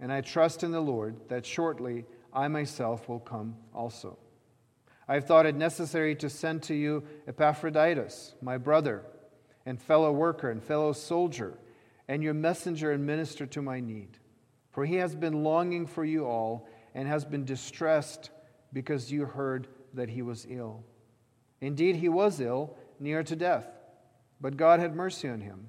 And I trust in the Lord that shortly I myself will come also. I have thought it necessary to send to you Epaphroditus, my brother, and fellow worker and fellow soldier, and your messenger and minister to my need. For he has been longing for you all and has been distressed because you heard that he was ill. Indeed, he was ill, near to death, but God had mercy on him,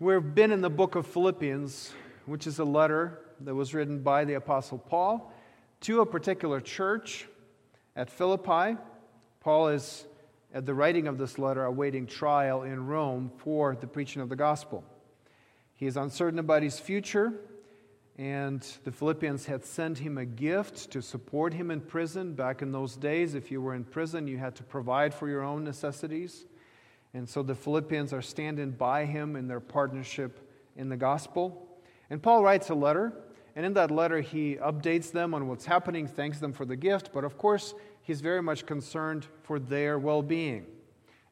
We've been in the book of Philippians, which is a letter that was written by the Apostle Paul to a particular church at Philippi. Paul is, at the writing of this letter, awaiting trial in Rome for the preaching of the gospel. He is uncertain about his future, and the Philippians had sent him a gift to support him in prison. Back in those days, if you were in prison, you had to provide for your own necessities. And so the Philippians are standing by him in their partnership in the gospel. And Paul writes a letter and in that letter, he updates them on what's happening, thanks them for the gift, but of course, he's very much concerned for their well being.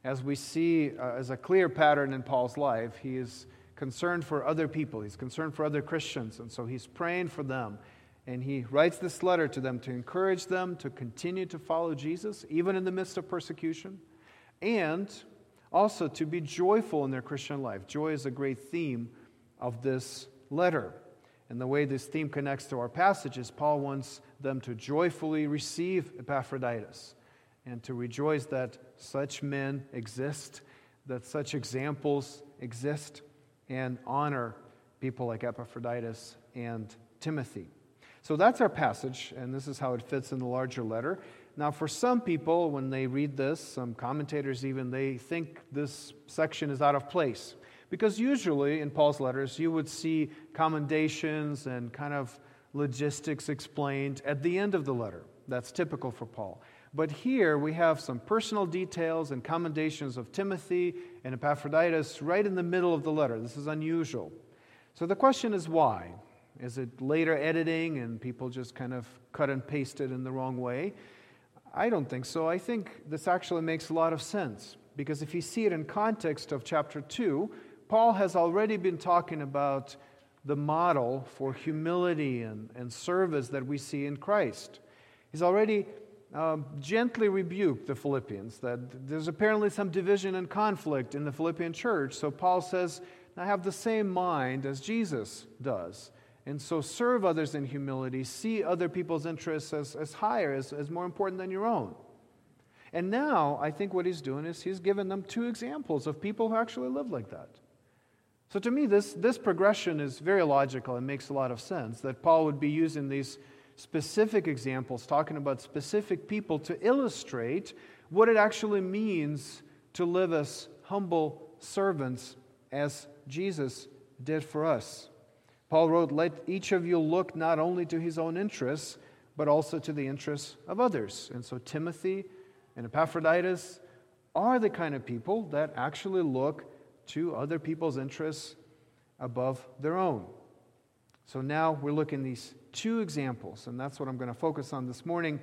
As we see uh, as a clear pattern in Paul's life, he is concerned for other people, he's concerned for other Christians, and so he's praying for them. And he writes this letter to them to encourage them to continue to follow Jesus, even in the midst of persecution, and also to be joyful in their Christian life. Joy is a great theme of this letter. And the way this theme connects to our passage is Paul wants them to joyfully receive Epaphroditus and to rejoice that such men exist, that such examples exist, and honor people like Epaphroditus and Timothy. So that's our passage, and this is how it fits in the larger letter. Now, for some people, when they read this, some commentators even, they think this section is out of place. Because usually in Paul's letters, you would see commendations and kind of logistics explained at the end of the letter. That's typical for Paul. But here we have some personal details and commendations of Timothy and Epaphroditus right in the middle of the letter. This is unusual. So the question is why? Is it later editing and people just kind of cut and paste it in the wrong way? I don't think so. I think this actually makes a lot of sense because if you see it in context of chapter 2, Paul has already been talking about the model for humility and, and service that we see in Christ. He's already um, gently rebuked the Philippians that there's apparently some division and conflict in the Philippian church. So Paul says, I have the same mind as Jesus does. And so serve others in humility, see other people's interests as, as higher, as, as more important than your own. And now I think what he's doing is he's given them two examples of people who actually live like that. So to me, this, this progression is very logical and makes a lot of sense that Paul would be using these specific examples, talking about specific people to illustrate what it actually means to live as humble servants as Jesus did for us. Paul wrote, Let each of you look not only to his own interests, but also to the interests of others. And so Timothy and Epaphroditus are the kind of people that actually look to other people's interests above their own. So now we're looking these two examples, and that's what I'm going to focus on this morning.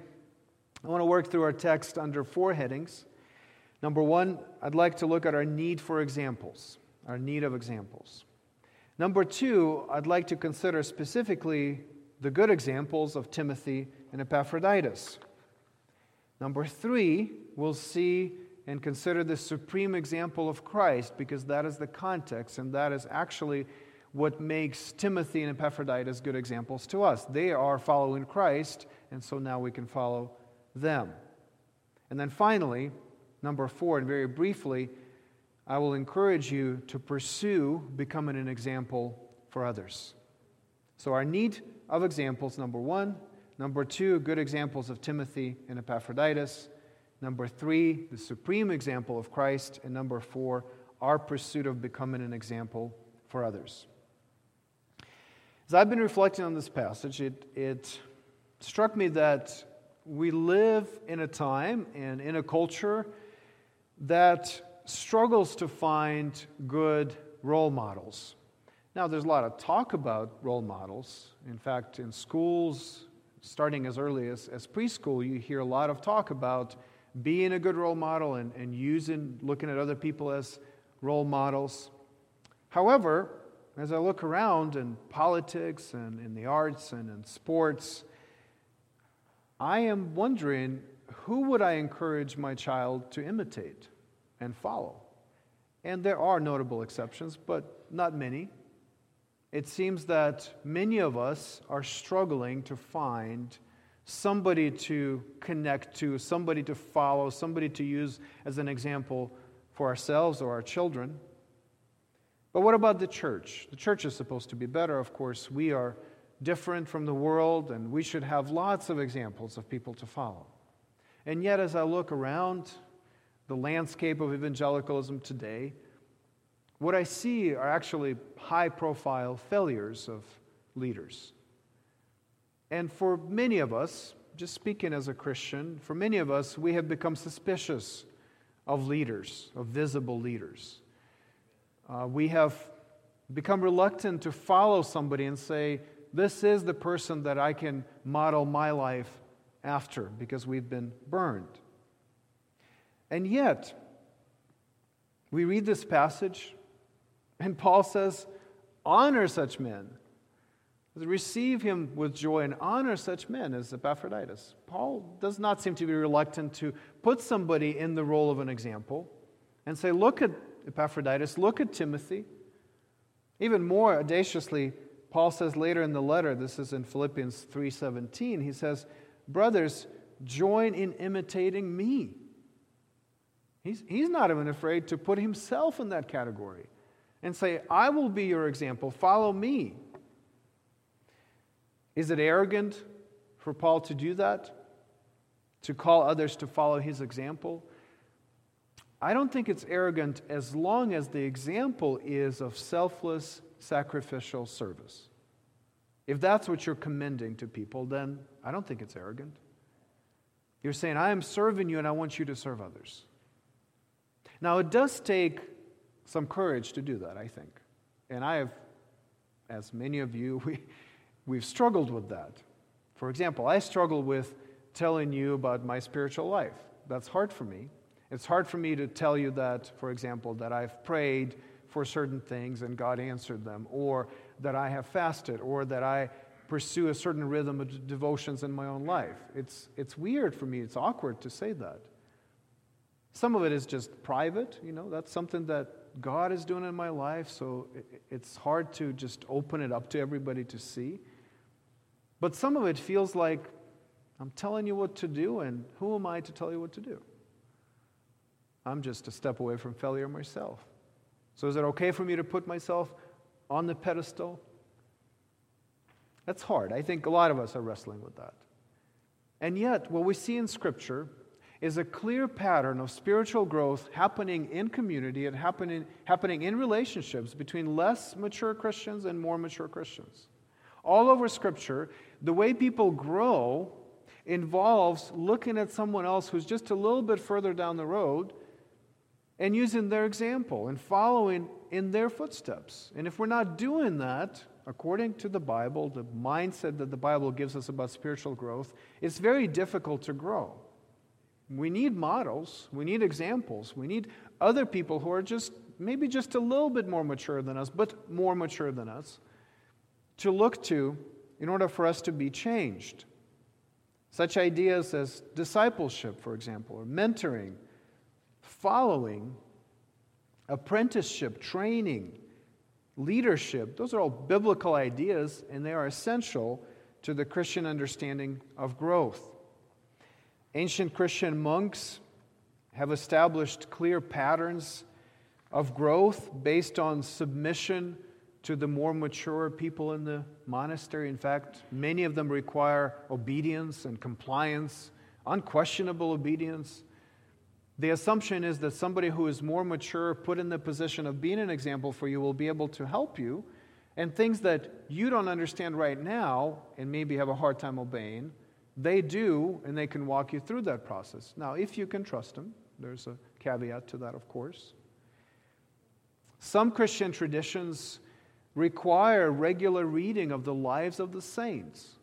I want to work through our text under four headings. Number one, I'd like to look at our need for examples, our need of examples. Number two, I'd like to consider specifically the good examples of Timothy and Epaphroditus. Number three, we'll see and consider the supreme example of Christ because that is the context and that is actually what makes Timothy and Epaphroditus good examples to us. They are following Christ, and so now we can follow them. And then finally, number four, and very briefly, I will encourage you to pursue becoming an example for others. So, our need of examples, number one. Number two, good examples of Timothy and Epaphroditus. Number three, the supreme example of Christ. And number four, our pursuit of becoming an example for others. As I've been reflecting on this passage, it, it struck me that we live in a time and in a culture that struggles to find good role models. Now, there's a lot of talk about role models. In fact, in schools, starting as early as, as preschool, you hear a lot of talk about being a good role model and, and using, looking at other people as role models. However, as I look around in politics and in the arts and in sports, I am wondering who would I encourage my child to imitate and follow? And there are notable exceptions, but not many. It seems that many of us are struggling to find somebody to connect to, somebody to follow, somebody to use as an example for ourselves or our children. But what about the church? The church is supposed to be better, of course. We are different from the world, and we should have lots of examples of people to follow. And yet, as I look around the landscape of evangelicalism today, what I see are actually high profile failures of leaders. And for many of us, just speaking as a Christian, for many of us, we have become suspicious of leaders, of visible leaders. Uh, we have become reluctant to follow somebody and say, This is the person that I can model my life after because we've been burned. And yet, we read this passage, and Paul says, Honor such men. Receive him with joy and honor such men as Epaphroditus. Paul does not seem to be reluctant to put somebody in the role of an example and say, Look at Epaphroditus. Look at Timothy. Even more audaciously, Paul says later in the letter, this is in Philippians 3:17, he says, "Brothers, join in imitating me." He's, he's not even afraid to put himself in that category and say, I will be your example, follow me. Is it arrogant for Paul to do that? To call others to follow his example? I don't think it's arrogant as long as the example is of selfless, sacrificial service. If that's what you're commending to people, then I don't think it's arrogant. You're saying, I am serving you and I want you to serve others. Now, it does take some courage to do that, I think. And I have, as many of you, we, we've struggled with that. For example, I struggle with telling you about my spiritual life. That's hard for me. It's hard for me to tell you that, for example, that I've prayed for certain things and God answered them, or that I have fasted, or that I pursue a certain rhythm of devotions in my own life. It's, it's weird for me, it's awkward to say that. Some of it is just private, you know, that's something that God is doing in my life, so it's hard to just open it up to everybody to see. But some of it feels like I'm telling you what to do, and who am I to tell you what to do? I'm just a step away from failure myself. So is it okay for me to put myself on the pedestal? That's hard. I think a lot of us are wrestling with that. And yet, what we see in Scripture is a clear pattern of spiritual growth happening in community and happening, happening in relationships between less mature Christians and more mature Christians. All over Scripture, the way people grow involves looking at someone else who's just a little bit further down the road and using their example and following in their footsteps. And if we're not doing that, according to the Bible, the mindset that the Bible gives us about spiritual growth, it's very difficult to grow. We need models, we need examples, we need other people who are just maybe just a little bit more mature than us, but more mature than us, to look to in order for us to be changed. Such ideas as discipleship, for example, or mentoring, following, apprenticeship, training, leadership. Those are all biblical ideas, and they are essential to the Christian understanding of growth. Ancient Christian monks have established clear patterns of growth based on submission to the more mature people in the monastery. In fact, many of them require obedience and compliance, unquestionable obedience. The assumption is that somebody who is more mature, put in the position of being an example for you, will be able to help you. And things that you don't understand right now and maybe have a hard time obeying, they do, and they can walk you through that process. Now, if you can trust them, there's a caveat to that, of course. Some Christian traditions require regular reading of the lives of the saints,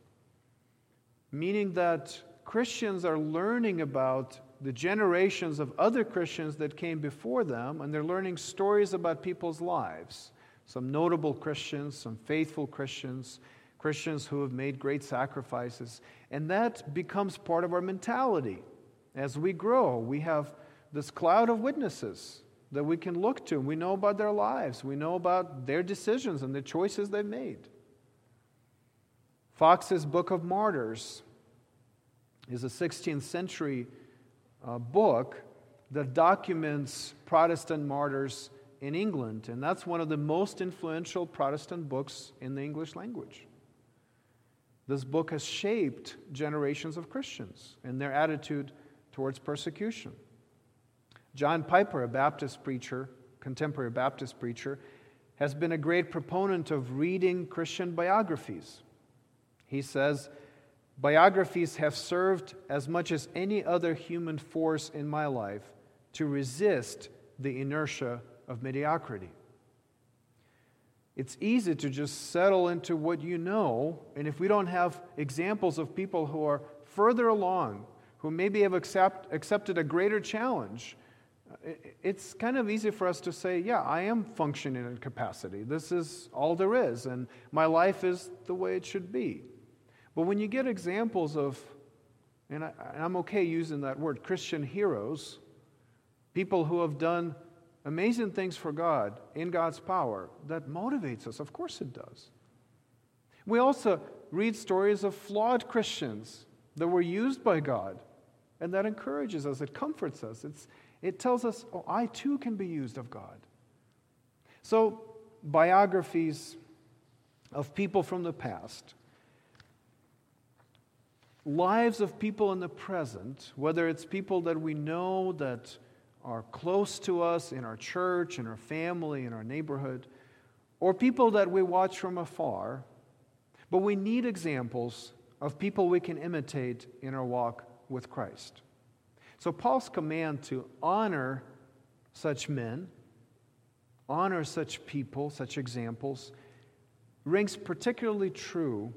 meaning that Christians are learning about the generations of other Christians that came before them, and they're learning stories about people's lives. Some notable Christians, some faithful Christians, Christians who have made great sacrifices. And that becomes part of our mentality. As we grow, we have this cloud of witnesses that we can look to. We know about their lives, we know about their decisions and the choices they've made. Fox's Book of Martyrs is a 16th century uh, book that documents Protestant martyrs in England, and that's one of the most influential Protestant books in the English language. This book has shaped generations of Christians and their attitude towards persecution. John Piper, a Baptist preacher, contemporary Baptist preacher, has been a great proponent of reading Christian biographies. He says, Biographies have served as much as any other human force in my life to resist the inertia of mediocrity. It's easy to just settle into what you know, and if we don't have examples of people who are further along, who maybe have accept, accepted a greater challenge, it's kind of easy for us to say, yeah, I am functioning in capacity. This is all there is, and my life is the way it should be. But when you get examples of, and, I, am okay using that word, Christian heroes, people who have done amazing things for God in God's power, that motivates us. Of course it does. We also read stories of flawed Christians that were used by God, and that encourages us, it comforts us. It's, it tells us, oh, I too can be used of God. So, biographies of people from the past lives of people in the present, whether it's people that we know that are close to us in our church, in our family, in our neighborhood, or people that we watch from afar, but we need examples of people we can imitate in our walk with Christ. So, Paul's command to honor such men, honor such people, such examples, rings particularly true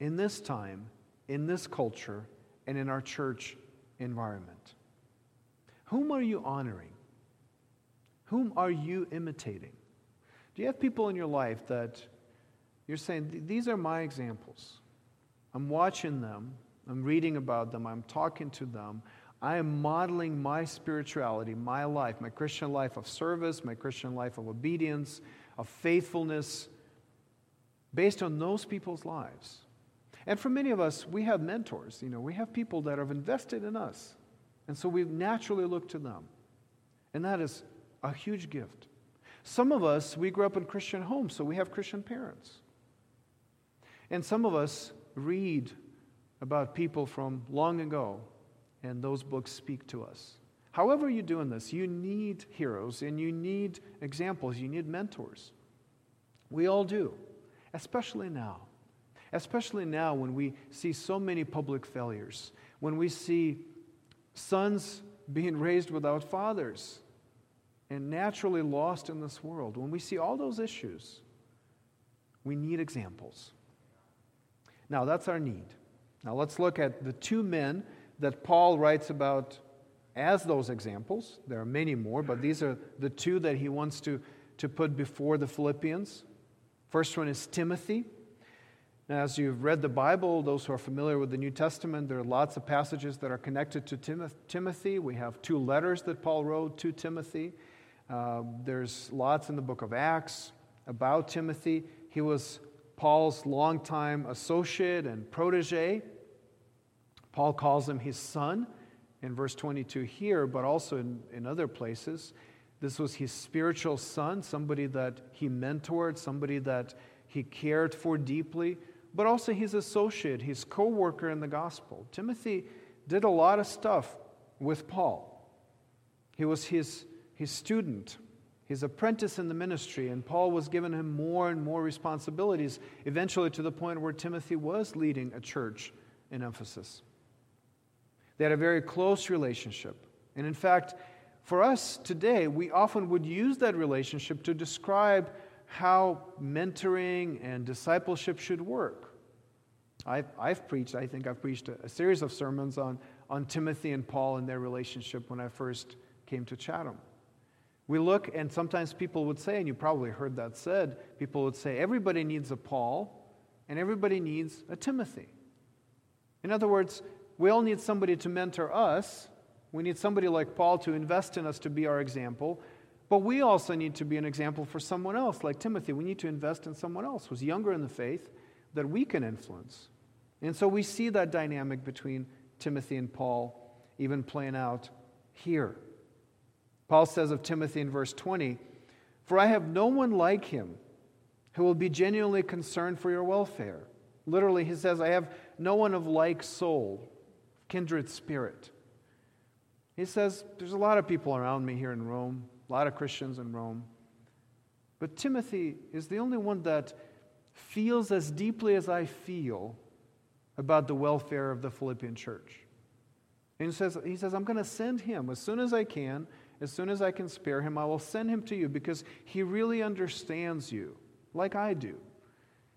in this time in this culture and in our church environment. Whom are you honoring? Whom are you imitating? Do you have people in your life that you're saying, These are my examples? I'm watching them, I'm reading about them, I'm talking to them. I am modeling my spirituality, my life, my Christian life of service, my Christian life of obedience, of faithfulness, based on those people's lives. And for many of us, we have mentors. You know, we have people that have invested in us. And so we naturally look to them. And that is a huge gift. Some of us, we grew up in Christian homes, so we have Christian parents. And some of us read about people from long ago, and those books speak to us. However, you're doing this, you need heroes and you need examples, you need mentors. We all do, especially now especially now when we see so many public failures, when we see sons being raised without fathers and naturally lost in this world, when we see all those issues, we need examples. Now, that's our need. Now, let's look at the two men that Paul writes about as those examples. There are many more, but these are the two that he wants to, to put before the Philippians. First one is Timothy. Now, as you've read the Bible, those who are familiar with the New Testament, there are lots of passages that are connected to Timothy. We have two letters that Paul wrote to Timothy. Uh, there's lots in the book of Acts. about Timothy. He was Paul's longtime associate and protege. Paul calls him his son in verse 22 here, but also in, in other places. This was his spiritual son, somebody that he mentored, somebody that he cared for deeply, but also his associate, his co worker in the gospel. Timothy did a lot of stuff with Paul. He was his, his student, his apprentice in the ministry, and Paul was giving him more and more responsibilities, eventually to the point where Timothy was leading a church in Ephesus. They had a very close relationship. And in fact, for us today, we often would use that relationship to describe how mentoring and discipleship should work. I've, I've preached, I think I've preached a, a series of sermons on, on Timothy and Paul and their relationship when I first came to Chatham. We look, and sometimes people would say, and you probably heard that said, people would say, everybody needs a Paul and everybody needs a Timothy. In other words, we all need somebody to mentor us. We need somebody like Paul to invest in us to be our example. But we also need to be an example for someone else, like Timothy. We need to invest in someone else who's younger in the faith that we can influence. And so we see that dynamic between Timothy and Paul even playing out here. Paul says of Timothy in verse 20, For I have no one like him who will be genuinely concerned for your welfare. Literally, he says, I have no one of like soul kindred spirit. He says, There's a lot of people around me here in Rome, a lot of Christians in Rome. But Timothy is the only one that feels as deeply as I feel about the welfare of the Philippian church. And he says, he says I'm going to send him as soon as I can, as soon as I can spare him, I will send him to you because he really understands you like I do.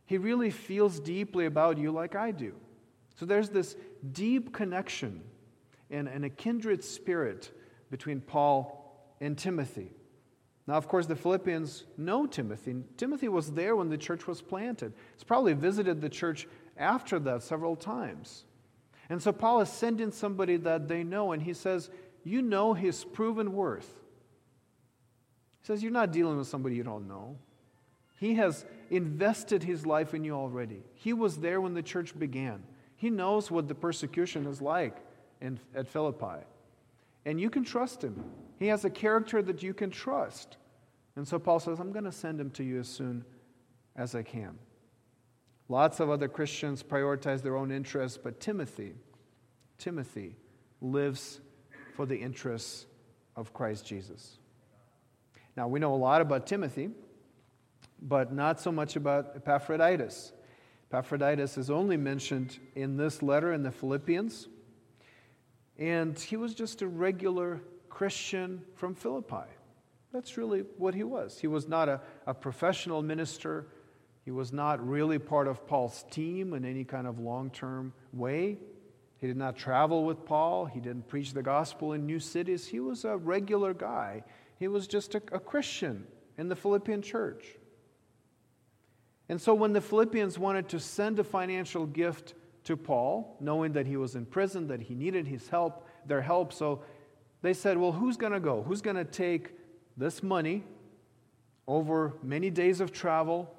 He really feels deeply about you like I do. So there's this deep connection and, and a kindred spirit between Paul and Timothy. Now, of course, the Philippians know Timothy. Timothy was there when the church was planted. He's probably visited the church after that several times. And so Paul is sending somebody that they know, and he says, You know his proven worth. He says, You're not dealing with somebody you don't know. He has invested his life in you already. He was there when the church began. He knows what the persecution is like in, at Philippi. And you can trust him. He has a character that you can trust. And so Paul says, I'm going to send him to you as soon as I can. Lots of other Christians prioritize their own interests, but Timothy, Timothy lives for the interests of Christ Jesus. Now, we know a lot about Timothy, but not so much about Epaphroditus. Epaphroditus is only mentioned in this letter in the Philippians. And he was just a regular Christian from Philippi. That's really what he was. He was not a, a professional minister. He was not really part of Paul's team in any kind of long term way. He did not travel with Paul. He didn't preach the gospel in new cities. He was a regular guy. He was just a, a Christian in the Philippian church. And so when the Philippians wanted to send a financial gift to Paul, knowing that he was in prison, that he needed his help, their help, so they said, Well, who's going to go? Who's going to take this money over many days of travel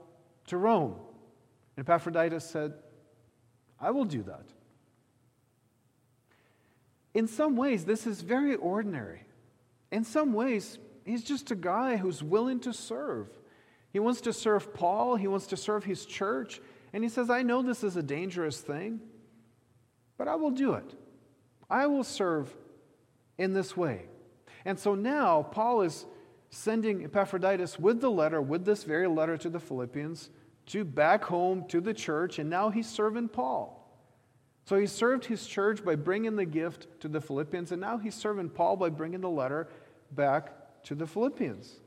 to Rome? And Epaphroditus said, I will do that. In some ways, this is very ordinary. In some ways, he's just a guy who's willing to serve. He wants to serve Paul, he wants to serve his church, and he says, I know this is a dangerous thing, but I will do it. I will serve in this way. And so now Paul is sending Epaphroditus with the letter, with this very letter to the Philippians, to back home to the church, and now he's serving Paul. So he served his church by bringing the gift to the Philippians, and now he's serving Paul by bringing the letter back to the Philippians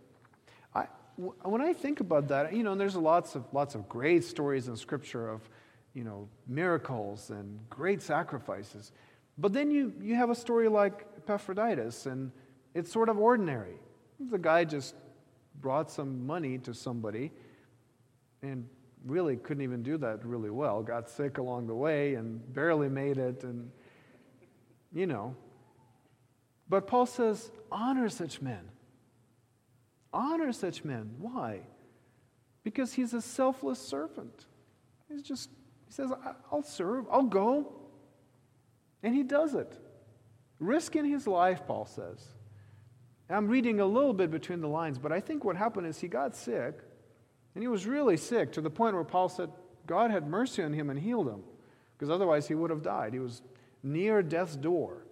when I think about that, you know, there's lots of lots of great stories in Scripture of, you know, miracles and great sacrifices. But then you you have a story like Epaphroditus, and it's sort of ordinary. The guy just brought some money to somebody, and really couldn't even do that really well. Got sick along the way and barely made it, and you know. But Paul says, honor such men. Honor such men. Why? because he's a selfless servant. He's just, he says, I'll serve, I'll go. And he does it. Risking his life, Paul says. I'm reading a little bit between the lines, but I think what happened is he got sick, and he was really sick to the point where Paul said God had mercy on him and healed him, because otherwise he would have died. He was near death's door.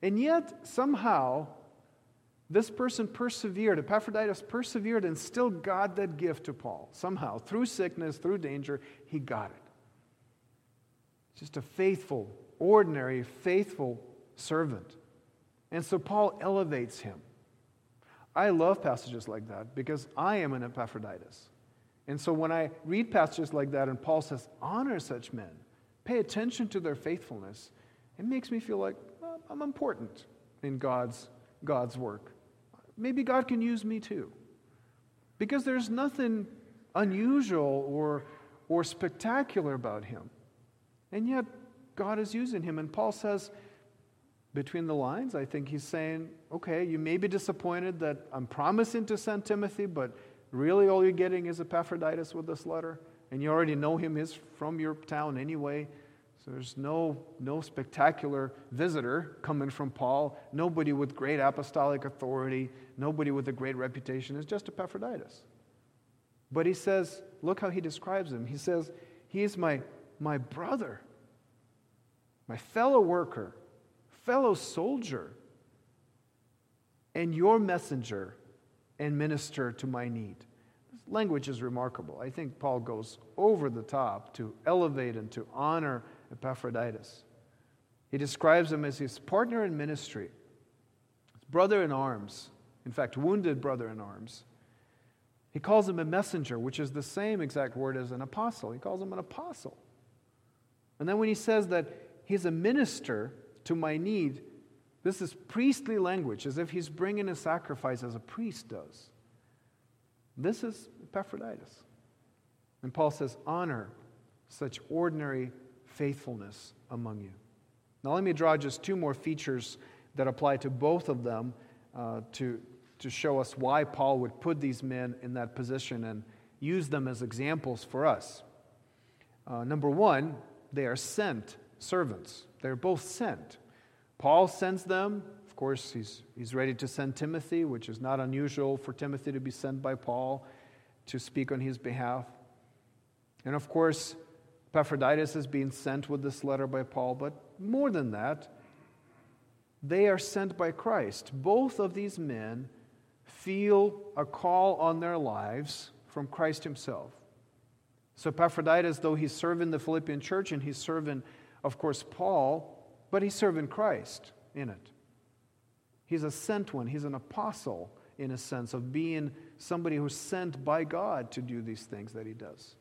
And yet, somehow, this person persevered. Epaphroditus persevered and still got that gift to Paul. Somehow, through sickness, through danger, he got it. Just a faithful, ordinary, faithful servant. And so Paul elevates him. I love passages like that because I am an Epaphroditus. And so when I read passages like that and Paul says, honor such men, pay attention to their faithfulness, it makes me feel like well, I'm important in God's, God's work. Maybe God can use me too. Because there's nothing unusual or, or spectacular about him. And yet, God is using him. And Paul says, between the lines, I think he's saying, okay, you may be disappointed that I'm promising to send Timothy, but really all you're getting is Epaphroditus with this letter. And you already know him, he's from your town anyway. So there's no, no spectacular visitor coming from Paul, nobody with great apostolic authority, nobody with a great reputation. It's just Epaphroditus. But he says, look how he describes him. He says, He is my, my brother, my fellow worker, fellow soldier, and your messenger and minister to my need. This language is remarkable. I think Paul goes over the top to elevate and to honor Epaphroditus. He describes him as his partner in ministry, his brother in arms, in fact, wounded brother in arms. He calls him a messenger, which is the same exact word as an apostle. He calls him an apostle. And then when he says that he's a minister to my need, this is priestly language, as if he's bringing a sacrifice as a priest does. This is Epaphroditus. And Paul says, honor such ordinary faithfulness among you. Now, let me draw just two more features that apply to both of them uh, to, to show us why Paul would put these men in that position and use them as examples for us. Uh, number one, they are sent servants. They're both sent. Paul sends them. Of course, he's, he's ready to send Timothy, which is not unusual for Timothy to be sent by Paul to speak on his behalf. And of course, Epaphroditus is being sent with this letter by Paul, but more than that, they are sent by Christ. Both of these men feel a call on their lives from Christ Himself. So, Epaphroditus, though he's serving the Philippian church and he's serving, of course, Paul, but he's serving Christ in it. He's a sent one, he's an apostle in a sense of being somebody who's sent by God to do these things that he does.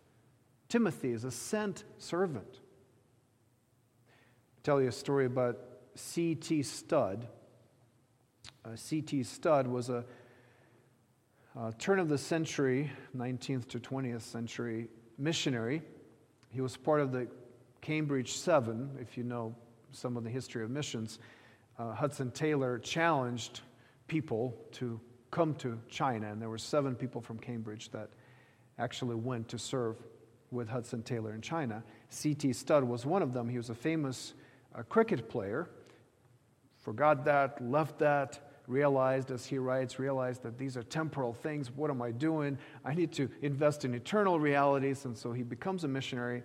Timothy is a sent servant. I'll tell you a story about C.T. Studd. Uh, C.T. Studd was a uh, turn of the century, 19th to 20th century missionary. He was part of the Cambridge Seven, if you know some of the history of missions. Uh, Hudson Taylor challenged people to come to China, and there were seven people from Cambridge that actually went to serve with Hudson Taylor in China. C.T. Studd was one of them. He was a famous uh, cricket player. Forgot that, left that, realized, as he writes, realized that these are temporal things. What am I doing? I need to invest in eternal realities. And so he becomes a missionary,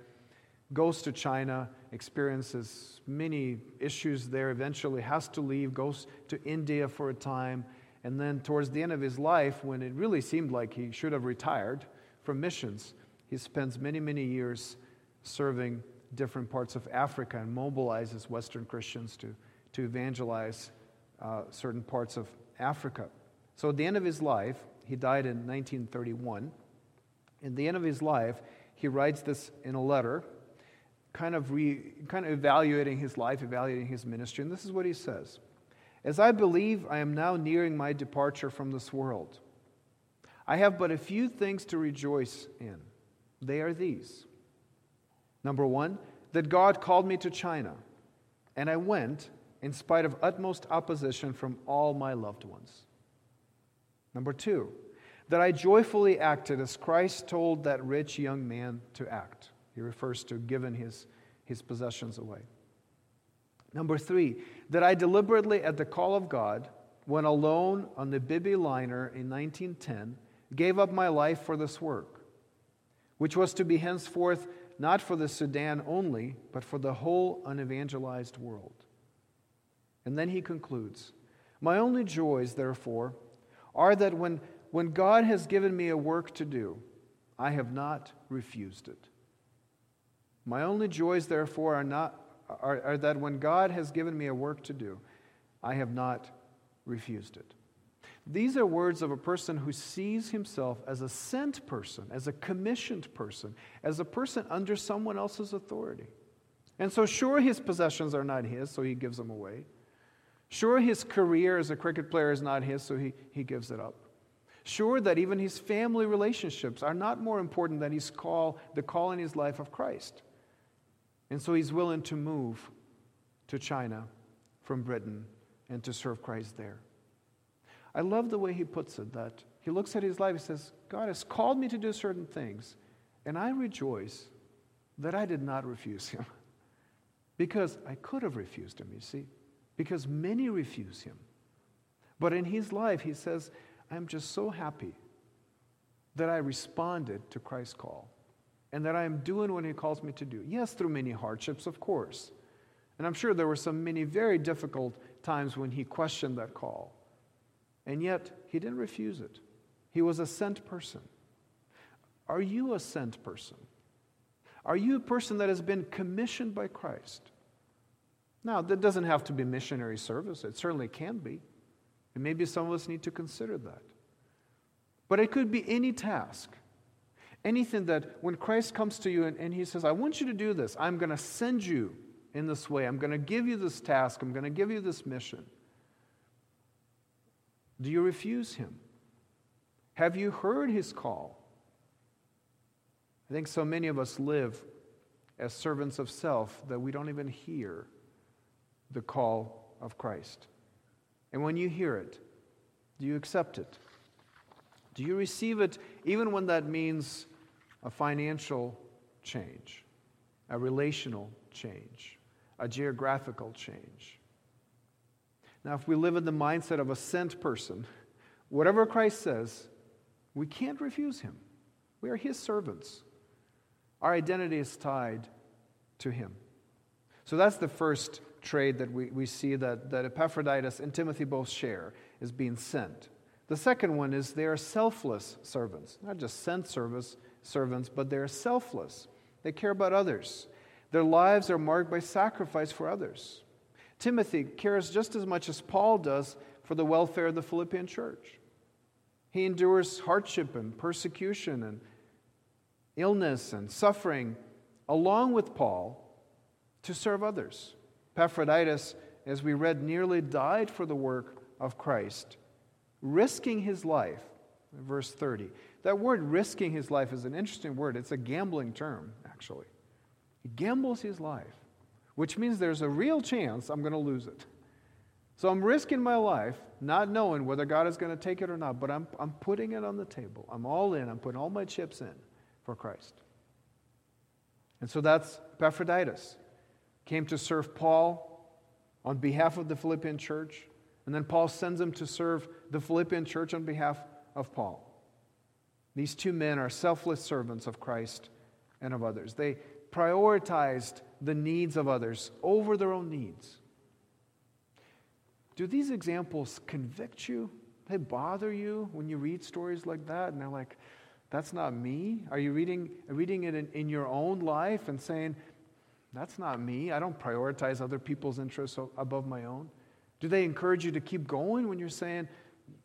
goes to China, experiences many issues there, eventually has to leave, goes to India for a time. And then, towards the end of his life, when it really seemed like he should have retired from missions, he spends many, many years serving different parts of Africa and mobilizes Western Christians to, to evangelize uh, certain parts of Africa. So at the end of his life, he died in 1931. At the end of his life, he writes this in a letter, kind of, re, kind of evaluating his life, evaluating his ministry. And this is what he says As I believe I am now nearing my departure from this world, I have but a few things to rejoice in. They are these. Number one, that God called me to China, and I went in spite of utmost opposition from all my loved ones. Number two, that I joyfully acted as Christ told that rich young man to act. He refers to giving his, his possessions away. Number three, that I deliberately, at the call of God, when alone on the Bibby liner in 1910, gave up my life for this work, which was to be henceforth not for the Sudan only, but for the whole unevangelized world. And then he concludes My only joys, therefore, are that when, when God has given me a work to do, I have not refused it. My only joys, therefore, are, not, are, are that when God has given me a work to do, I have not refused it. These are words of a person who sees himself as a sent person, as a commissioned person, as a person under someone else's authority. And so, sure, his possessions are not his, so he gives them away. Sure, his career as a cricket player is not his, so he, he gives it up. Sure, that even his family relationships are not more important than his call, the call in his life of Christ. And so he's willing to move to China from Britain and to serve Christ there. I love the way he puts it that he looks at his life, he says, God has called me to do certain things, and I rejoice that I did not refuse him. because I could have refused him, you see, because many refuse him. But in his life, he says, I'm just so happy that I responded to Christ's call and that I am doing what he calls me to do. Yes, through many hardships, of course. And I'm sure there were some many very difficult times when he questioned that call. And yet, he didn't refuse it. He was a sent person. Are you a sent person? Are you a person that has been commissioned by Christ? Now, that doesn't have to be missionary service, it certainly can be. And maybe some of us need to consider that. But it could be any task. Anything that when Christ comes to you and, and he says, I want you to do this, I'm going to send you in this way, I'm going to give you this task, I'm going to give you this mission. Do you refuse him? Have you heard his call? I think so many of us live as servants of self that we don't even hear the call of Christ. And when you hear it, do you accept it? Do you receive it even when that means a financial change, a relational change, a geographical change? Now, if we live in the mindset of a sent person, whatever Christ says, we can't refuse him. We are his servants. Our identity is tied to him. So that's the first trade that we, we see that, that Epaphroditus and Timothy both share is being sent. The second one is they are selfless servants, not just sent service servants, but they're selfless. They care about others. Their lives are marked by sacrifice for others. Timothy cares just as much as Paul does for the welfare of the Philippian church. He endures hardship and persecution and illness and suffering along with Paul to serve others. Epaphroditus, as we read, nearly died for the work of Christ, risking his life. Verse 30. That word risking his life is an interesting word. It's a gambling term, actually. He gambles his life which means there's a real chance I'm going to lose it. So I'm risking my life, not knowing whether God is going to take it or not, but I'm, I'm putting it on the table. I'm all in. I'm putting all my chips in for Christ. And so that's Epaphroditus. Came to serve Paul on behalf of the Philippian church, and then Paul sends him to serve the Philippian church on behalf of Paul. These two men are selfless servants of Christ and of others. They prioritized the needs of others over their own needs. Do these examples convict you? They bother you when you read stories like that and they're like, that's not me? Are you reading, reading it in, in your own life and saying, that's not me? I don't prioritize other people's interests above my own? Do they encourage you to keep going when you're saying,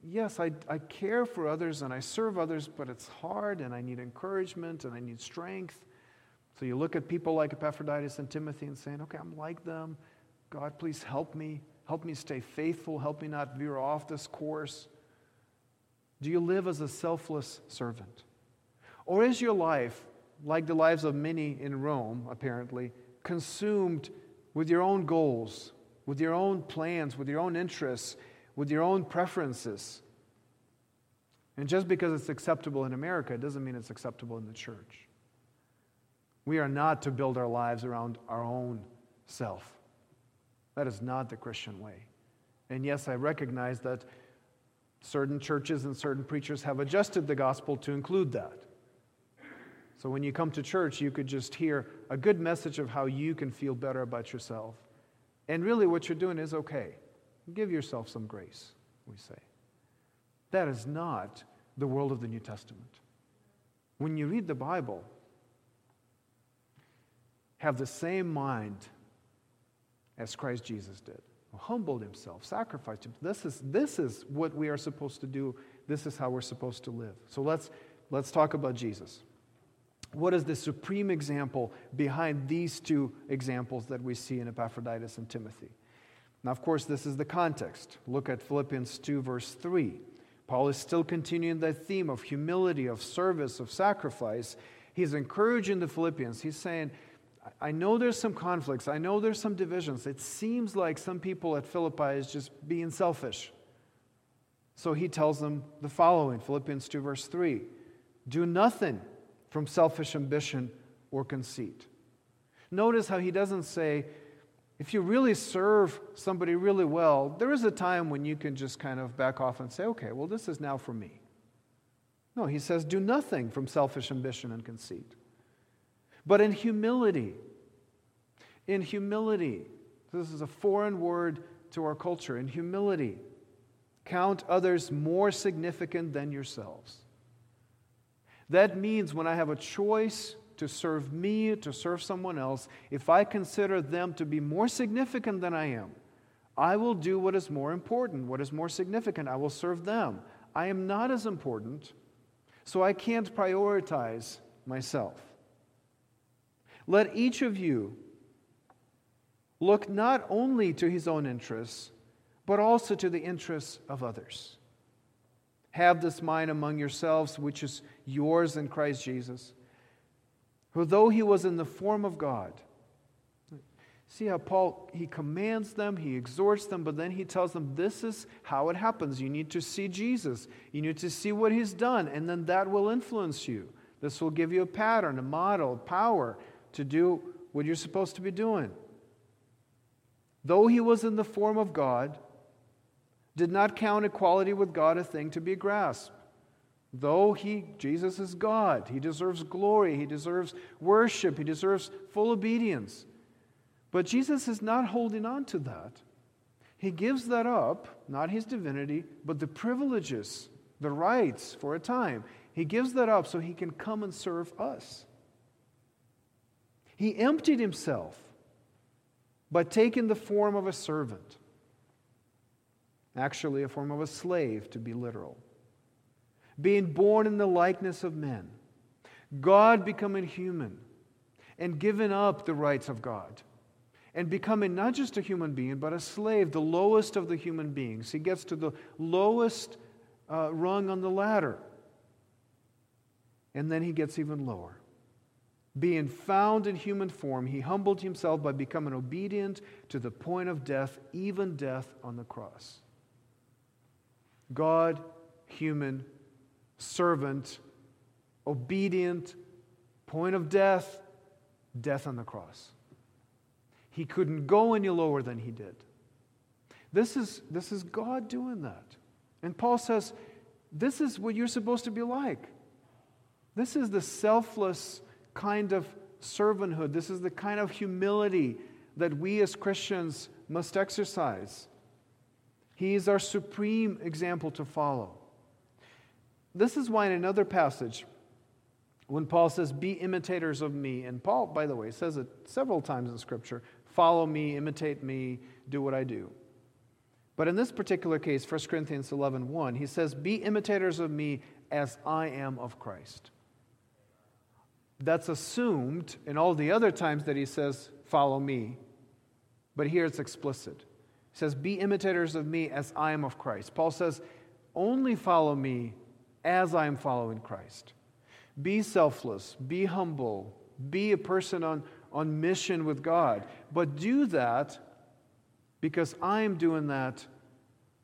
yes, I, I care for others and I serve others, but it's hard and I need encouragement and I need strength? So you look at people like Epaphroditus and Timothy and saying, okay, I'm like them. God, please help me. Help me stay faithful. Help me not veer off this course. Do you live as a selfless servant? Or is your life, like the lives of many in Rome, apparently, consumed with your own goals, with your own plans, with your own interests, with your own preferences? And just because it's acceptable in America, doesn't mean it's acceptable in the church. We are not to build our lives around our own self. That is not the Christian way. And yes, I recognize that certain churches and certain preachers have adjusted the gospel to include that. So when you come to church, you could just hear a good message of how you can feel better about yourself. And really, what you're doing is okay. Give yourself some grace, we say. That is not the world of the New Testament. When you read the Bible, have the same mind as Christ Jesus did. Who humbled himself, sacrificed himself. This is, this is what we are supposed to do. This is how we're supposed to live. So let's, let's talk about Jesus. What is the supreme example behind these two examples that we see in Epaphroditus and Timothy? Now, of course, this is the context. Look at Philippians 2, verse 3. Paul is still continuing that theme of humility, of service, of sacrifice. He's encouraging the Philippians. He's saying, I know there's some conflicts. I know there's some divisions. It seems like some people at Philippi is just being selfish. So he tells them the following Philippians 2, verse 3 Do nothing from selfish ambition or conceit. Notice how he doesn't say, if you really serve somebody really well, there is a time when you can just kind of back off and say, okay, well, this is now for me. No, he says, do nothing from selfish ambition and conceit. But in humility, in humility, this is a foreign word to our culture, in humility, count others more significant than yourselves. That means when I have a choice to serve me, to serve someone else, if I consider them to be more significant than I am, I will do what is more important, what is more significant. I will serve them. I am not as important, so I can't prioritize myself. Let each of you look not only to his own interests, but also to the interests of others. Have this mind among yourselves, which is yours in Christ Jesus, who, though he was in the form of God, See how Paul, he commands them, he exhorts them, but then he tells them this is how it happens. You need to see Jesus. You need to see what he's done, and then that will influence you. This will give you a pattern, a model, power to do what you're supposed to be doing. Though he was in the form of God, did not count equality with God a thing to be grasped. Though he, Jesus is God, he deserves glory, he deserves worship, he deserves full obedience. But Jesus is not holding on to that. He gives that up, not his divinity, but the privileges, the rights for a time. He gives that up so he can come and serve us. He emptied himself by taking the form of a servant, actually, a form of a slave, to be literal. Being born in the likeness of men, God becoming human and giving up the rights of God and becoming not just a human being, but a slave, the lowest of the human beings. He gets to the lowest uh, rung on the ladder. And then he gets even lower. Being found in human form, he humbled himself by becoming obedient to the point of death, even death on the cross. God, human, servant, obedient, point of death, death on the cross. He couldn't go any lower than he did. This is, this is God doing that. And Paul says, This is what you're supposed to be like. This is the selfless kind of servanthood. This is the kind of humility that we as Christians must exercise. He is our supreme example to follow. This is why, in another passage, when Paul says, Be imitators of me, and Paul, by the way, says it several times in Scripture follow me, imitate me, do what I do. But in this particular case, 1 Corinthians 11 1, he says, Be imitators of me as I am of Christ. That's assumed in all the other times that he says, Follow me. But here it's explicit. He says, Be imitators of me as I am of Christ. Paul says, Only follow me as I am following Christ. Be selfless, be humble, be a person on, on mission with God. But do that because I am doing that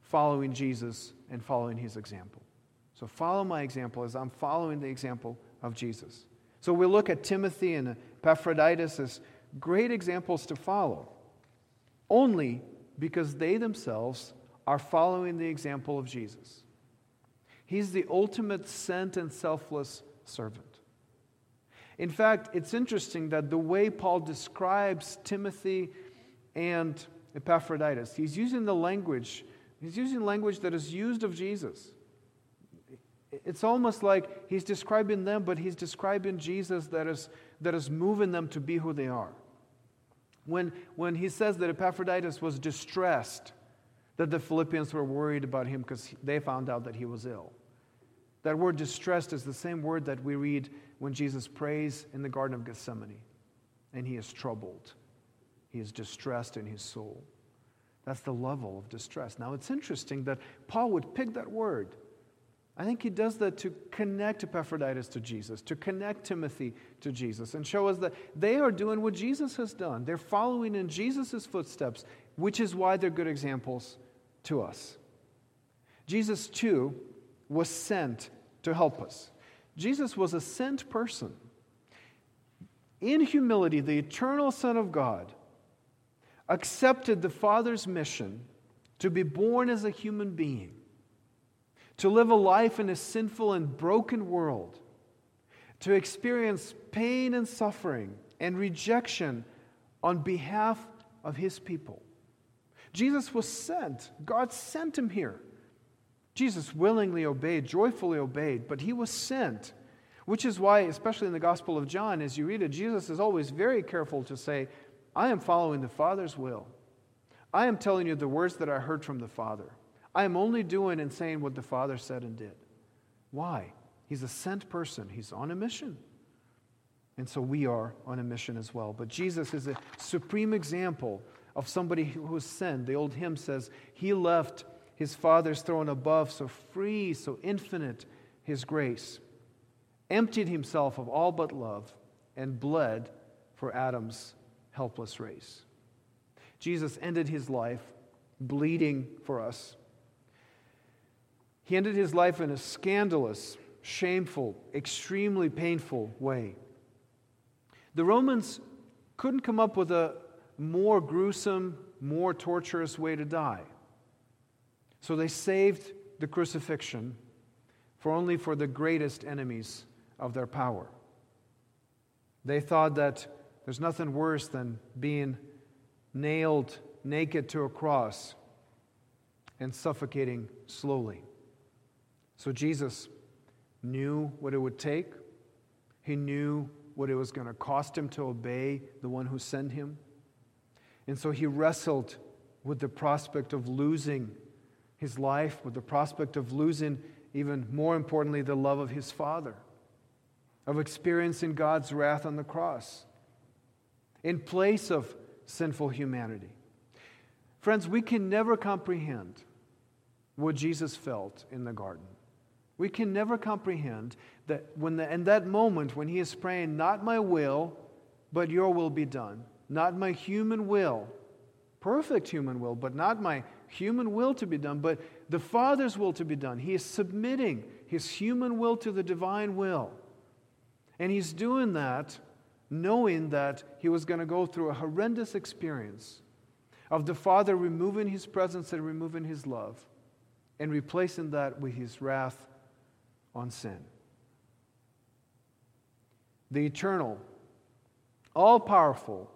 following Jesus and following his example. So follow my example as I'm following the example of Jesus. So we look at Timothy and Epaphroditus as great examples to follow, only because they themselves are following the example of Jesus. He's the ultimate sent and selfless servant. In fact, it's interesting that the way Paul describes Timothy and Epaphroditus, he's using the language, he's using language that is used of Jesus. It's almost like he's describing them, but he's describing Jesus that is, that is moving them to be who they are. When, when he says that Epaphroditus was distressed, that the Philippians were worried about him because they found out that he was ill. That word distressed is the same word that we read when Jesus prays in the Garden of Gethsemane and he is troubled. He is distressed in his soul. That's the level of distress. Now, it's interesting that Paul would pick that word I think he does that to connect Epaphroditus to Jesus, to connect Timothy to Jesus, and show us that they are doing what Jesus has done. They're following in Jesus' footsteps, which is why they're good examples to us. Jesus, too, was sent to help us. Jesus was a sent person. In humility, the eternal Son of God accepted the Father's mission to be born as a human being to live a life in a sinful and broken world, to experience pain and suffering and rejection on behalf of his people. Jesus was sent. God sent him here. Jesus willingly obeyed, joyfully obeyed, but he was sent, which is why, especially in the Gospel of John, as you read it, Jesus is always very careful to say, I am following the Father's will. I am telling you the words that I heard from the Father. I am only doing and saying what the Father said and did. Why? He's a sent person, he's on a mission. And so we are on a mission as well. But Jesus is a supreme example of somebody who was sent. The old hymn says, He left his Father's throne above, so free, so infinite his grace, emptied himself of all but love, and bled for Adam's helpless race. Jesus ended his life bleeding for us he ended his life in a scandalous, shameful, extremely painful way. The Romans couldn't come up with a more gruesome, more torturous way to die. So they saved the crucifixion for only for the greatest enemies of their power. They thought that there's nothing worse than being nailed naked to a cross and suffocating slowly. So Jesus knew what it would take. He knew what it was going to cost him to obey the one who sent him. And so he wrestled with the prospect of losing his life, with the prospect of losing, even more importantly, the love of his Father, of experiencing God's wrath on the cross in place of sinful humanity. Friends, we can never comprehend what Jesus felt in the garden. We can never comprehend that when the, in that moment when he is praying, not my will, but your will be done, not my human will, perfect human will, but not my human will to be done, but the Father's will to be done. He is submitting his human will to the divine will. And he's doing that knowing that he was going to go through a horrendous experience of the Father removing his presence and removing his love and replacing that with his wrath on sin. The eternal, all powerful,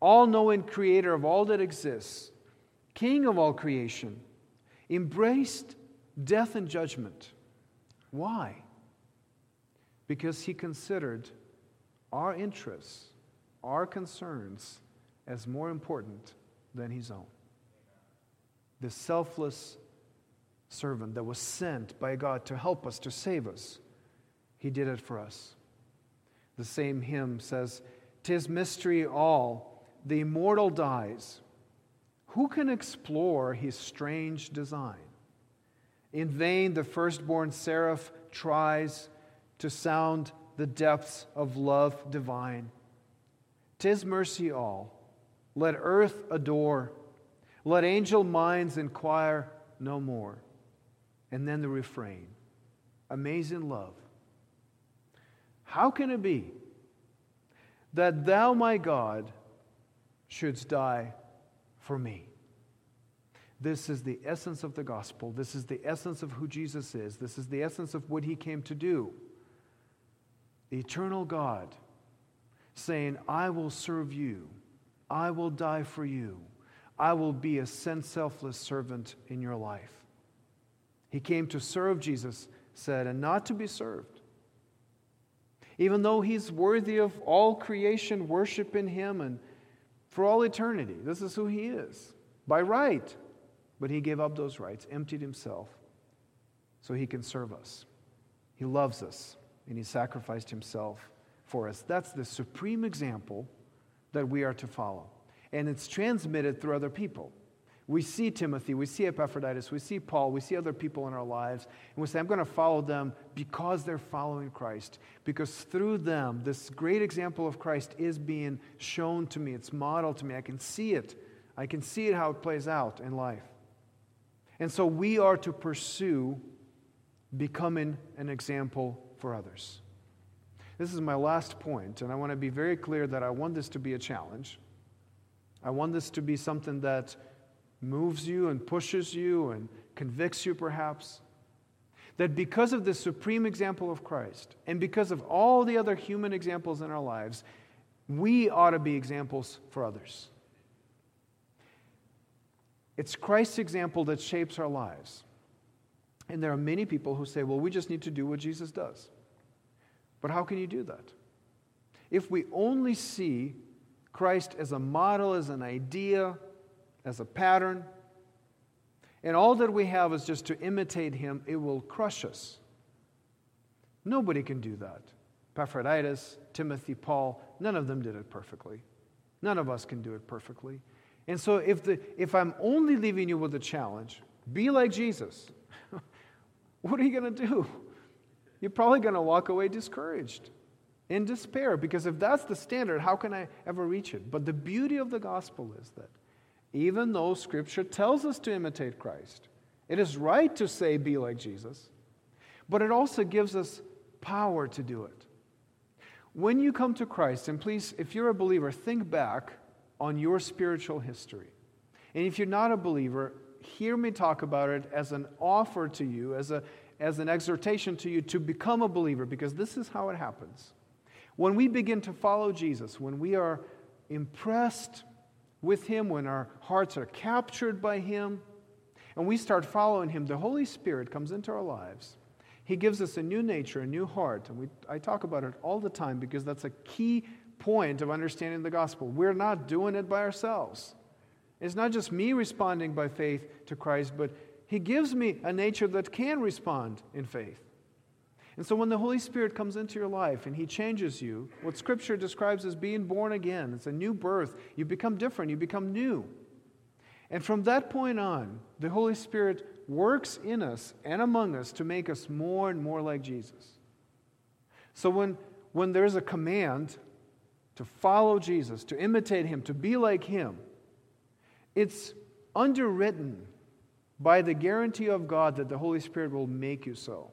all knowing creator of all that exists, king of all creation, embraced death and judgment. Why? Because he considered our interests, our concerns, as more important than his own. The selfless servant that was sent by God to help us, to save us. He did it for us. The same hymn says, Tis mystery all, the immortal dies. Who can explore his strange design? In vain the firstborn seraph tries to sound the depths of love divine. Tis mercy all. Let earth adore. Let angel minds inquire no more. And then the refrain amazing love. How can it be that thou, my God, shouldst die for me? This is the essence of the gospel. This is the essence of who Jesus is. This is the essence of what he came to do. The eternal God saying, I will serve you, I will die for you, I will be a sin selfless servant in your life. He came to serve, Jesus said, and not to be served. Even though he's worthy of all creation worshiping him and for all eternity, this is who he is by right. But he gave up those rights, emptied himself, so he can serve us. He loves us, and he sacrificed himself for us. That's the supreme example that we are to follow. And it's transmitted through other people. We see Timothy, we see Epaphroditus, we see Paul, we see other people in our lives, and we say, I'm going to follow them because they're following Christ. Because through them, this great example of Christ is being shown to me, it's modeled to me. I can see it. I can see it how it plays out in life. And so we are to pursue becoming an example for others. This is my last point, and I want to be very clear that I want this to be a challenge. I want this to be something that moves you and pushes you and convicts you, perhaps. That because of the supreme example of Christ and because of all the other human examples in our lives, we ought to be examples for others. It's Christ's example that shapes our lives. And there are many people who say, well, we just need to do what Jesus does. But how can you do that? If we only see Christ as a model, as an idea, as a pattern, and all that we have is just to imitate him, it will crush us. Nobody can do that. Epaphroditus, Timothy, Paul, none of them did it perfectly. None of us can do it perfectly. And so if, the, if I'm only leaving you with a challenge, be like Jesus, what are you going to do? You're probably going to walk away discouraged, in despair, because if that's the standard, how can I ever reach it? But the beauty of the gospel is that even though Scripture tells us to imitate Christ, it is right to say, be like Jesus, but it also gives us power to do it. When you come to Christ, and please, if you're a believer, think back on your spiritual history. And if you're not a believer, hear me talk about it as an offer to you, as, a, as an exhortation to you to become a believer, because this is how it happens. When we begin to follow Jesus, when we are impressed with Him, when our hearts are captured by Him, and we start following Him, the Holy Spirit comes into our lives. He gives us a new nature, a new heart. And we, I talk about it all the time because that's a key point of understanding the gospel. We're not doing it by ourselves. It's not just me responding by faith to Christ, but He gives me a nature that can respond in faith. And so when the Holy Spirit comes into your life and He changes you, what Scripture describes as being born again, it's a new birth. You become different, you become new. And from that point on, the Holy Spirit works in us and among us to make us more and more like Jesus. So when, when there's a command to follow Jesus, to imitate him, to be like him, it's underwritten by the guarantee of God that the Holy Spirit will make you so,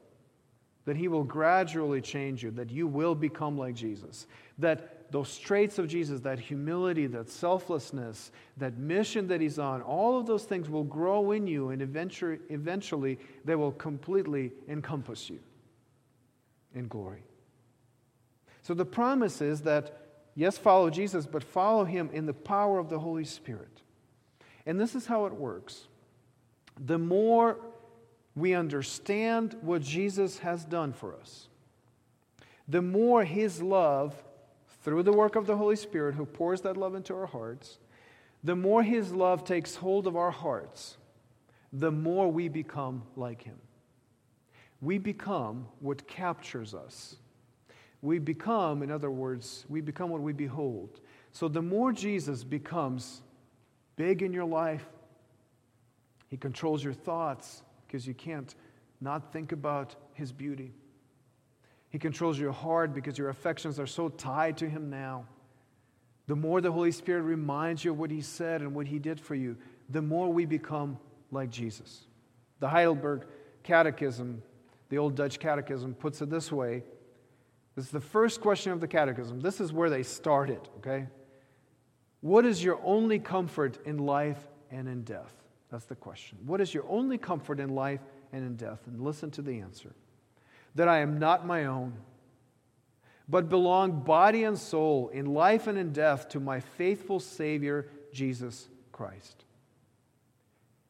that he will gradually change you, that you will become like Jesus, that those traits of Jesus, that humility, that selflessness, that mission that he's on, all of those things will grow in you and eventually, they will completely encompass you in glory. So the promise is that Yes, follow Jesus, but follow him in the power of the Holy Spirit. And this is how it works. The more we understand what Jesus has done for us, the more his love, through the work of the Holy Spirit who pours that love into our hearts, the more his love takes hold of our hearts, the more we become like him. We become what captures us we become, in other words, we become what we behold. So the more Jesus becomes big in your life, he controls your thoughts because you can't not think about his beauty. He controls your heart because your affections are so tied to him now. The more the Holy Spirit reminds you of what he said and what he did for you, the more we become like Jesus. The Heidelberg Catechism The Old Dutch Catechism puts it this way this is the first question of the Catechism. This is where they started, okay? What is your only comfort in life and in death? That's the question. What is your only comfort in life and in death? And listen to the answer that I am not my own, but belong body and soul in life and in death to my faithful Savior, Jesus Christ.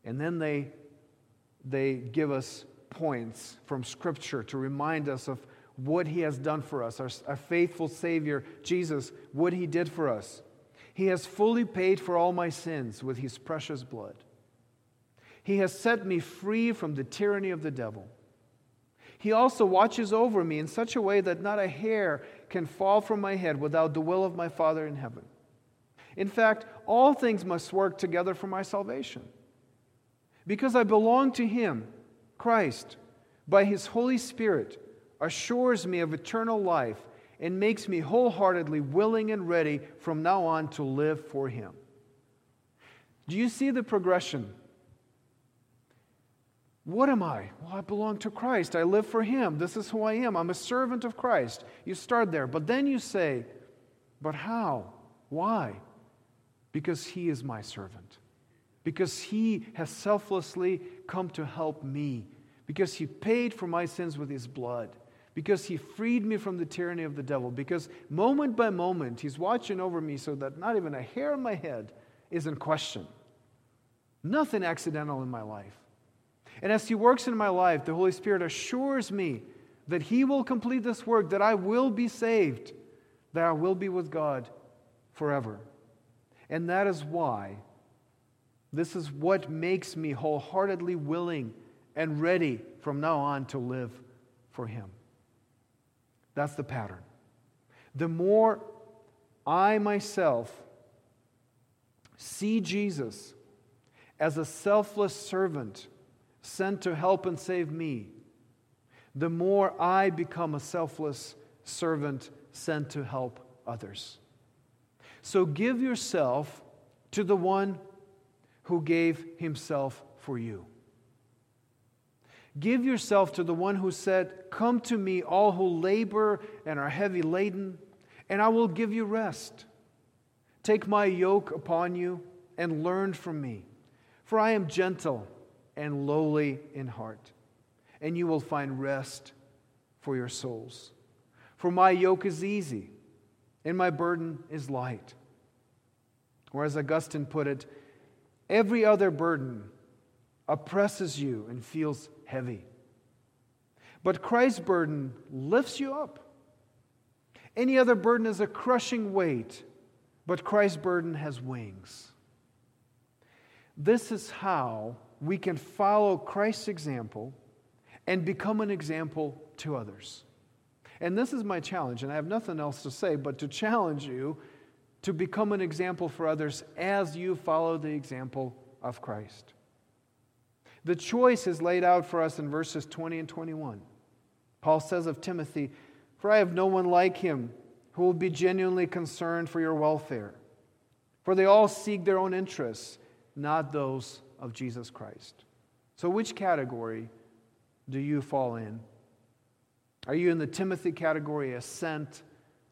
And then they, they give us points from Scripture to remind us of what He has done for us, our, our faithful Savior, Jesus, what He did for us. He has fully paid for all my sins with His precious blood. He has set me free from the tyranny of the devil. He also watches over me in such a way that not a hair can fall from my head without the will of my Father in heaven. In fact, all things must work together for my salvation. Because I belong to Him, Christ, by His Holy Spirit, assures me of eternal life and makes me wholeheartedly willing and ready from now on to live for Him. Do you see the progression? What am I? Well, I belong to Christ. I live for Him. This is who I am. I'm a servant of Christ. You start there. But then you say, But how? Why? Because He is my servant. Because He has selflessly come to help me. Because He paid for my sins with His blood because he freed me from the tyranny of the devil. Because moment by moment, he's watching over me so that not even a hair on my head is in question. Nothing accidental in my life. And as he works in my life, the Holy Spirit assures me that he will complete this work, that I will be saved, that I will be with God forever. And that is why this is what makes me wholeheartedly willing and ready from now on to live for him. That's the pattern. The more I myself see Jesus as a selfless servant sent to help and save me, the more I become a selfless servant sent to help others. So give yourself to the one who gave himself for you. Give yourself to the one who said, Come to me, all who labor and are heavy laden, and I will give you rest. Take my yoke upon you and learn from me, for I am gentle and lowly in heart, and you will find rest for your souls. For my yoke is easy and my burden is light. Or as Augustine put it, every other burden oppresses you and feels heavy. But Christ's burden lifts you up. Any other burden is a crushing weight, but Christ's burden has wings. This is how we can follow Christ's example and become an example to others. And this is my challenge, and I have nothing else to say but to challenge you to become an example for others as you follow the example of Christ. The choice is laid out for us in verses 20 and 21. Paul says of Timothy, For I have no one like him who will be genuinely concerned for your welfare. For they all seek their own interests, not those of Jesus Christ. So, which category do you fall in? Are you in the Timothy category, a sent,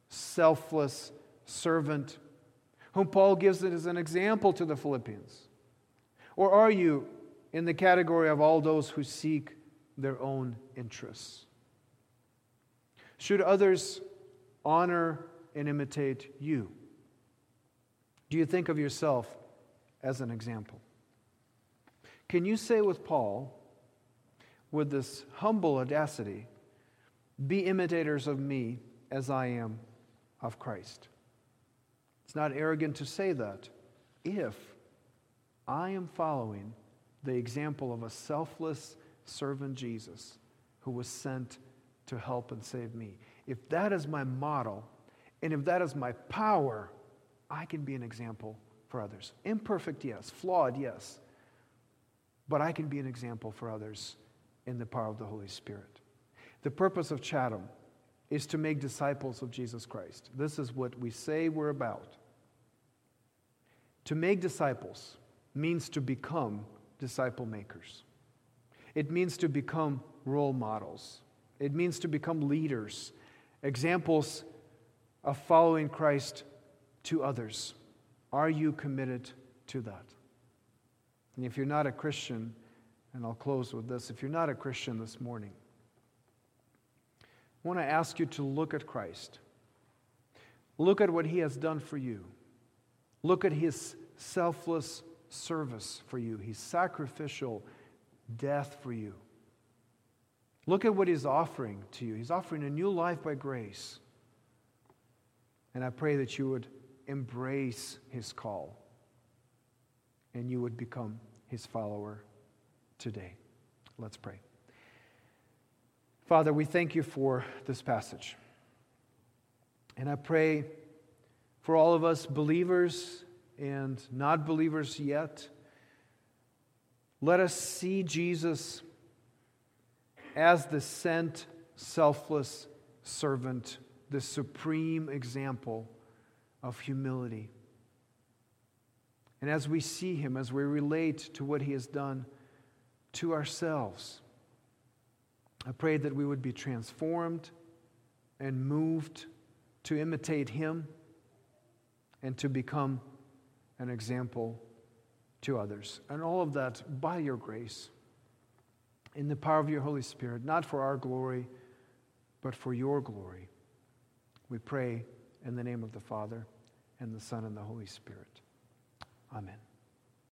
selfless servant, whom Paul gives as an example to the Philippians? Or are you in the category of all those who seek their own interests. Should others honor and imitate you? Do you think of yourself as an example? Can you say with Paul, with this humble audacity, be imitators of me as I am of Christ? It's not arrogant to say that if I am following the example of a selfless servant Jesus who was sent to help and save me. If that is my model, and if that is my power, I can be an example for others. Imperfect, yes. Flawed, yes. But I can be an example for others in the power of the Holy Spirit. The purpose of Chatham is to make disciples of Jesus Christ. This is what we say we're about. To make disciples means to become disciple makers. It means to become role models. It means to become leaders, examples of following Christ to others. Are you committed to that? And if you're not a Christian, and I'll close with this if you're not a Christian this morning, I want to ask you to look at Christ. Look at what he has done for you. Look at his selfless service for you, his sacrificial death for you. Look at what he's offering to you. He's offering a new life by grace. And I pray that you would embrace his call and you would become his follower today. Let's pray. Father, we thank you for this passage. And I pray for all of us, believers and not believers yet, let us see Jesus as the sent, selfless servant, the supreme example of humility. And as we see him, as we relate to what he has done to ourselves, I pray that we would be transformed and moved to imitate him and to become an example to others. And all of that by your grace, in the power of your Holy Spirit, not for our glory, but for your glory. We pray in the name of the Father, and the Son, and the Holy Spirit. Amen.